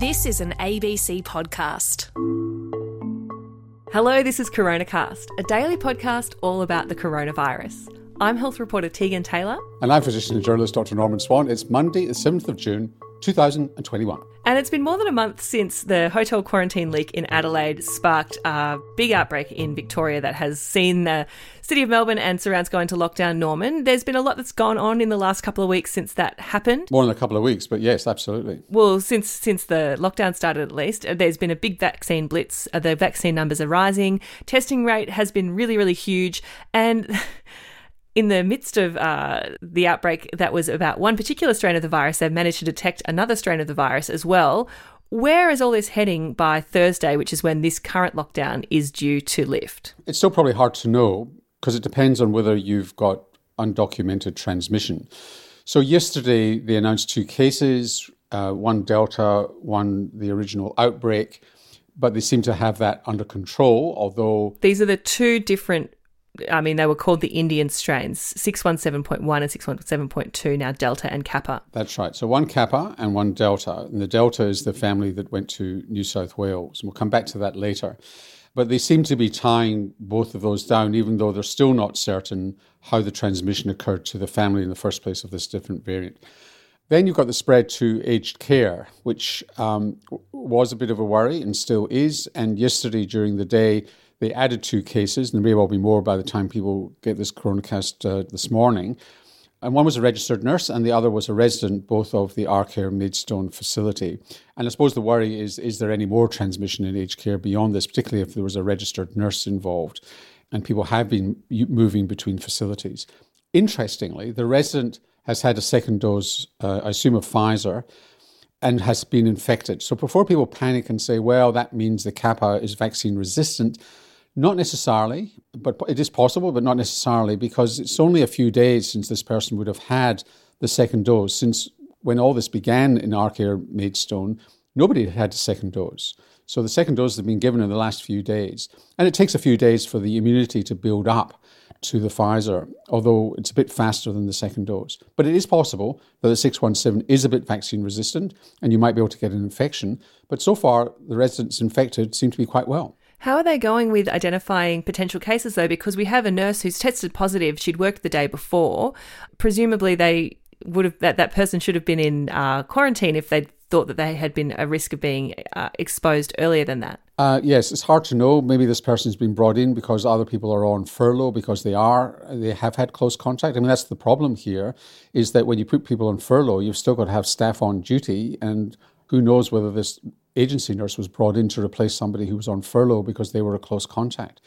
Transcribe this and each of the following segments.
This is an ABC podcast. Hello, this is CoronaCast, a daily podcast all about the coronavirus. I'm health reporter Tegan Taylor. And I'm physician and journalist Dr. Norman Swan. It's Monday, the 7th of June, 2021. And it's been more than a month since the hotel quarantine leak in Adelaide sparked a big outbreak in Victoria that has seen the city of Melbourne and surrounds go into lockdown. Norman, there's been a lot that's gone on in the last couple of weeks since that happened. More than a couple of weeks, but yes, absolutely. Well, since since the lockdown started, at least, uh, there's been a big vaccine blitz. Uh, the vaccine numbers are rising. Testing rate has been really, really huge, and. in the midst of uh, the outbreak that was about one particular strain of the virus, they've managed to detect another strain of the virus as well. Where is all this heading by Thursday, which is when this current lockdown is due to lift? It's still probably hard to know because it depends on whether you've got undocumented transmission. So, yesterday they announced two cases uh, one Delta, one the original outbreak, but they seem to have that under control, although. These are the two different I mean, they were called the Indian strains 617.1 and 617.2, now Delta and Kappa. That's right. So one Kappa and one Delta. And the Delta is the family that went to New South Wales. And we'll come back to that later. But they seem to be tying both of those down, even though they're still not certain how the transmission occurred to the family in the first place of this different variant. Then you've got the spread to aged care, which um, was a bit of a worry and still is. And yesterday during the day, they added two cases, and there may well be more by the time people get this coronacast uh, this morning. And one was a registered nurse, and the other was a resident, both of the Arcare Maidstone facility. And I suppose the worry is is there any more transmission in aged care beyond this, particularly if there was a registered nurse involved? And people have been moving between facilities. Interestingly, the resident has had a second dose, uh, I assume, of Pfizer, and has been infected. So before people panic and say, well, that means the Kappa is vaccine resistant, not necessarily, but it is possible, but not necessarily, because it's only a few days since this person would have had the second dose. Since when all this began in Arcare Maidstone, nobody had had a second dose. So the second dose has been given in the last few days. And it takes a few days for the immunity to build up to the Pfizer, although it's a bit faster than the second dose. But it is possible that the 617 is a bit vaccine resistant and you might be able to get an infection. But so far, the residents infected seem to be quite well. How are they going with identifying potential cases though? Because we have a nurse who's tested positive. She'd worked the day before. Presumably, they would have that that person should have been in uh, quarantine if they'd thought that they had been a risk of being uh, exposed earlier than that. Uh, yes, it's hard to know. Maybe this person's been brought in because other people are on furlough because they are they have had close contact. I mean, that's the problem here, is that when you put people on furlough, you've still got to have staff on duty, and who knows whether this agency nurse was brought in to replace somebody who was on furlough because they were a close contact.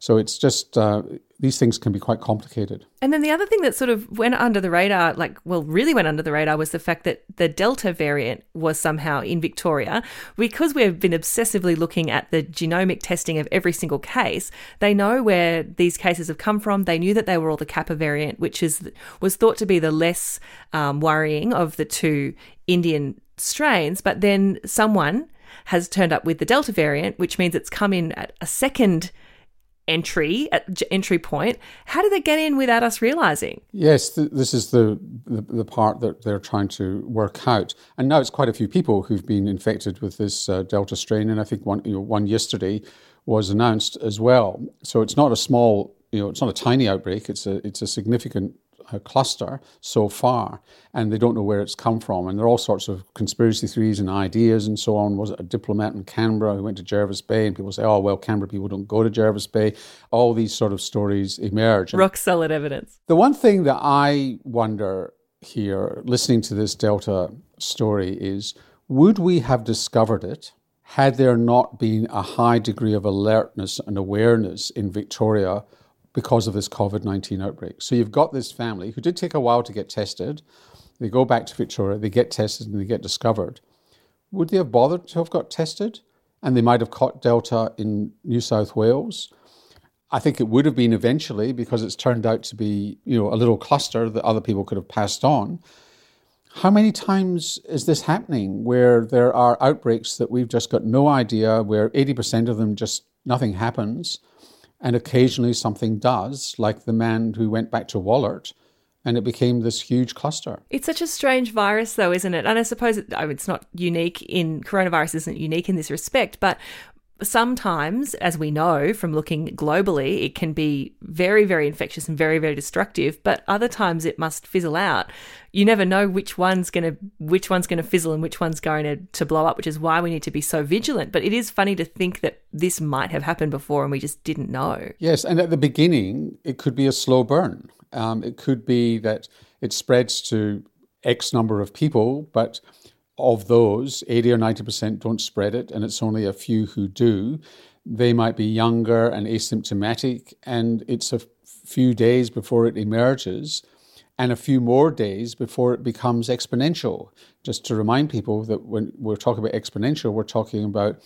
So it's just uh, these things can be quite complicated. And then the other thing that sort of went under the radar, like, well, really went under the radar, was the fact that the Delta variant was somehow in Victoria. Because we've been obsessively looking at the genomic testing of every single case, they know where these cases have come from. They knew that they were all the Kappa variant, which is was thought to be the less um, worrying of the two Indian strains. But then someone has turned up with the Delta variant, which means it's come in at a second entry entry point. How did they get in without us realizing? Yes, th- this is the, the, the part that they're trying to work out. And now it's quite a few people who've been infected with this uh, Delta strain, and I think one you know, one yesterday was announced as well. So it's not a small, you know, it's not a tiny outbreak. It's a it's a significant cluster so far, and they don't know where it's come from. And there are all sorts of conspiracy theories and ideas and so on. Was it a diplomat in Canberra who went to Jervis Bay? And people say, oh, well, Canberra people don't go to Jervis Bay. All these sort of stories emerge. Rock solid evidence. The one thing that I wonder here, listening to this Delta story, is would we have discovered it? Had there not been a high degree of alertness and awareness in Victoria because of this COVID 19 outbreak. So you've got this family who did take a while to get tested. They go back to Victoria, they get tested, and they get discovered. Would they have bothered to have got tested? And they might have caught Delta in New South Wales. I think it would have been eventually because it's turned out to be, you know, a little cluster that other people could have passed on. How many times is this happening where there are outbreaks that we've just got no idea, where 80% of them just nothing happens? And occasionally something does, like the man who went back to Wollert and it became this huge cluster. It's such a strange virus, though, isn't it? And I suppose it, it's not unique in coronavirus, isn't unique in this respect, but sometimes, as we know from looking globally, it can be very, very infectious and very, very destructive. But other times, it must fizzle out. You never know which one's going to which one's going to fizzle and which one's going to, to blow up, which is why we need to be so vigilant. But it is funny to think that this might have happened before and we just didn't know. Yes, and at the beginning, it could be a slow burn. Um, it could be that it spreads to X number of people, but of those, 80 or 90% don't spread it, and it's only a few who do. They might be younger and asymptomatic, and it's a few days before it emerges, and a few more days before it becomes exponential. Just to remind people that when we're talking about exponential, we're talking about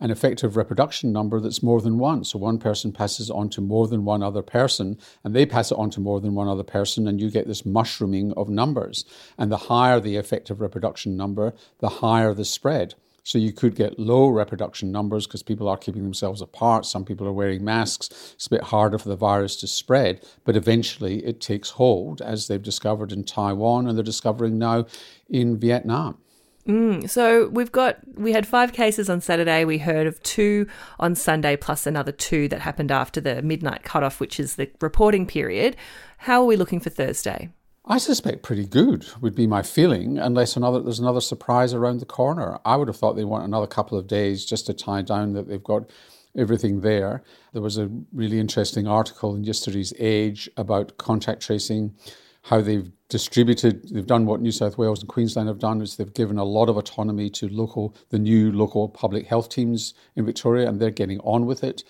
an effective reproduction number that's more than one. So one person passes on to more than one other person, and they pass it on to more than one other person, and you get this mushrooming of numbers. And the higher the effective reproduction number, the higher the spread. So you could get low reproduction numbers because people are keeping themselves apart. Some people are wearing masks. It's a bit harder for the virus to spread, but eventually it takes hold, as they've discovered in Taiwan and they're discovering now in Vietnam. Mm, so we've got we had five cases on Saturday. We heard of two on Sunday, plus another two that happened after the midnight cutoff, which is the reporting period. How are we looking for Thursday? I suspect pretty good would be my feeling, unless another there's another surprise around the corner. I would have thought they want another couple of days just to tie down that they've got everything there. There was a really interesting article in yesterday's Age about contact tracing how they've distributed, they've done what New South Wales and Queensland have done, is they've given a lot of autonomy to local, the new local public health teams in Victoria, and they're getting on with it.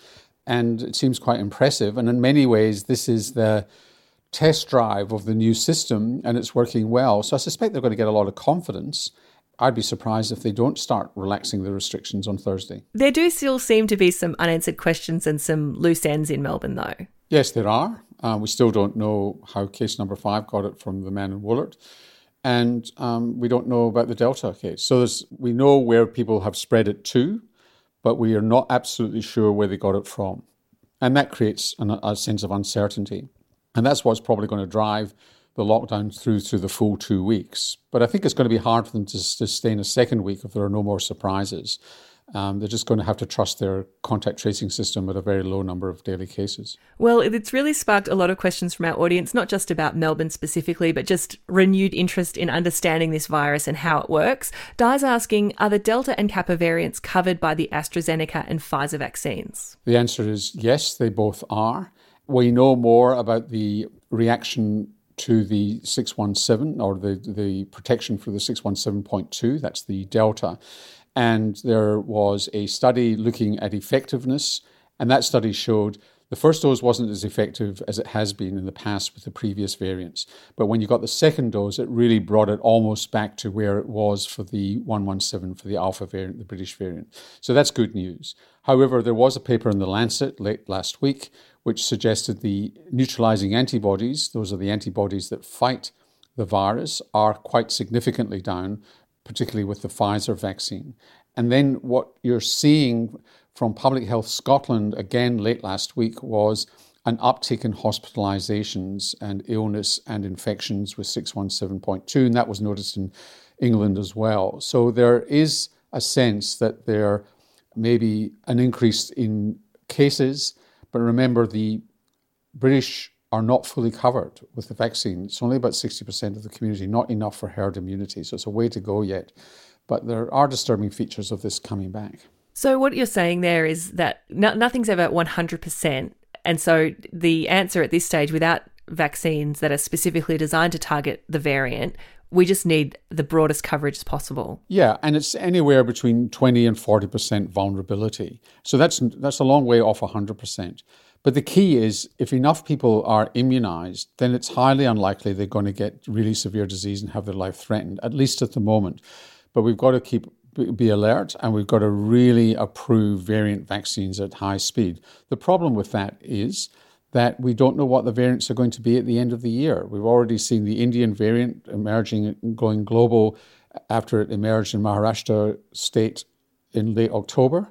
And it seems quite impressive. And in many ways, this is the test drive of the new system, and it's working well. So I suspect they're going to get a lot of confidence. I'd be surprised if they don't start relaxing the restrictions on Thursday. There do still seem to be some unanswered questions and some loose ends in Melbourne, though. Yes, there are. Uh, we still don't know how case number five got it from the man in Wollert. And um, we don't know about the Delta case. So we know where people have spread it to, but we are not absolutely sure where they got it from. And that creates an, a sense of uncertainty. And that's what's probably going to drive the lockdown through through the full two weeks. But I think it's going to be hard for them to sustain a second week if there are no more surprises. Um, they're just going to have to trust their contact tracing system with a very low number of daily cases. Well, it's really sparked a lot of questions from our audience, not just about Melbourne specifically, but just renewed interest in understanding this virus and how it works. Di's asking Are the Delta and Kappa variants covered by the AstraZeneca and Pfizer vaccines? The answer is yes, they both are. We know more about the reaction to the 617 or the, the protection for the 617.2, that's the Delta. And there was a study looking at effectiveness, and that study showed the first dose wasn't as effective as it has been in the past with the previous variants. But when you got the second dose, it really brought it almost back to where it was for the 117, for the Alpha variant, the British variant. So that's good news. However, there was a paper in The Lancet late last week which suggested the neutralizing antibodies, those are the antibodies that fight the virus, are quite significantly down particularly with the Pfizer vaccine. And then what you're seeing from Public Health Scotland again late last week was an uptick in hospitalizations and illness and infections with 617.2, and that was noticed in England as well. So there is a sense that there may be an increase in cases, but remember the British are not fully covered with the vaccine. It's only about 60% of the community, not enough for herd immunity. So it's a way to go yet. But there are disturbing features of this coming back. So, what you're saying there is that no, nothing's ever 100%. And so, the answer at this stage, without vaccines that are specifically designed to target the variant, we just need the broadest coverage as possible. Yeah, and it's anywhere between 20 and 40% vulnerability. So that's that's a long way off 100%. But the key is if enough people are immunized, then it's highly unlikely they're going to get really severe disease and have their life threatened, at least at the moment. But we've got to keep be alert and we've got to really approve variant vaccines at high speed. The problem with that is that we don't know what the variants are going to be at the end of the year. We've already seen the Indian variant emerging, and going global after it emerged in Maharashtra state in late October.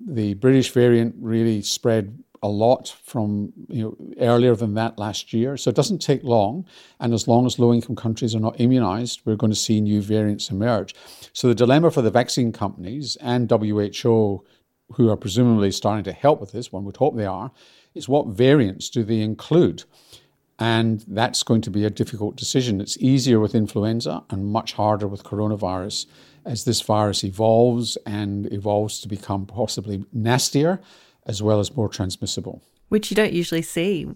The British variant really spread a lot from you know earlier than that last year. So it doesn't take long, and as long as low-income countries are not immunized, we're going to see new variants emerge. So the dilemma for the vaccine companies and WHO, who are presumably starting to help with this, one would hope they are, is what variants do they include? And that's going to be a difficult decision. It's easier with influenza and much harder with coronavirus as this virus evolves and evolves to become possibly nastier as well as more transmissible. Which you don't usually see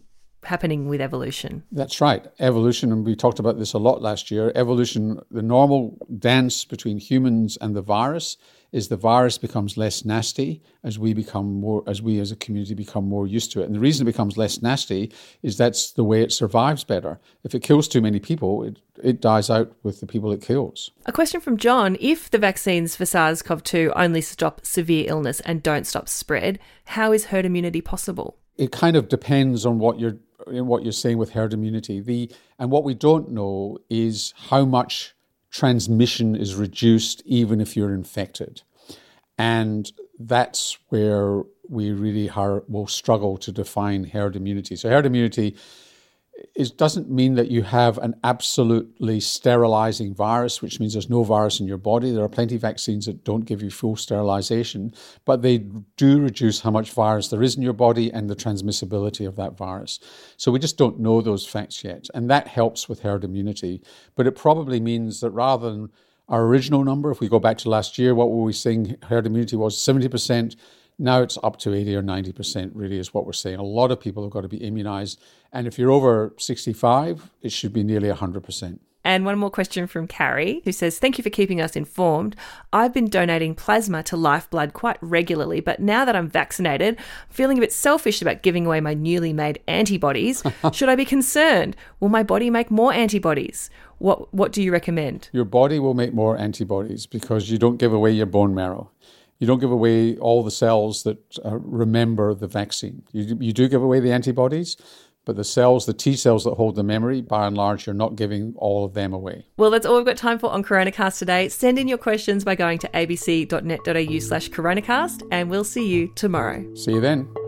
happening with evolution. That's right. Evolution, and we talked about this a lot last year. Evolution, the normal dance between humans and the virus is the virus becomes less nasty as we become more as we as a community become more used to it. And the reason it becomes less nasty is that's the way it survives better. If it kills too many people, it, it dies out with the people it kills. A question from John If the vaccines for SARS CoV 2 only stop severe illness and don't stop spread, how is herd immunity possible? It kind of depends on what you're what you're saying with herd immunity. The and what we don't know is how much transmission is reduced even if you're infected. And that's where we really are, will struggle to define herd immunity. So, herd immunity it doesn't mean that you have an absolutely sterilizing virus, which means there's no virus in your body. There are plenty of vaccines that don't give you full sterilization, but they do reduce how much virus there is in your body and the transmissibility of that virus. So we just don't know those facts yet. And that helps with herd immunity. But it probably means that rather than our original number, if we go back to last year, what were we saying herd immunity was 70%? Now it's up to 80 or 90%, really, is what we're saying. A lot of people have got to be immunized. And if you're over 65, it should be nearly 100%. And one more question from Carrie, who says, Thank you for keeping us informed. I've been donating plasma to Lifeblood quite regularly, but now that I'm vaccinated, I'm feeling a bit selfish about giving away my newly made antibodies. Should I be concerned? Will my body make more antibodies? What, what do you recommend? Your body will make more antibodies because you don't give away your bone marrow you don't give away all the cells that uh, remember the vaccine. You, you do give away the antibodies, but the cells, the T cells that hold the memory, by and large, you're not giving all of them away. Well, that's all we've got time for on CoronaCast today. Send in your questions by going to abc.net.au slash coronacast, and we'll see you tomorrow. See you then.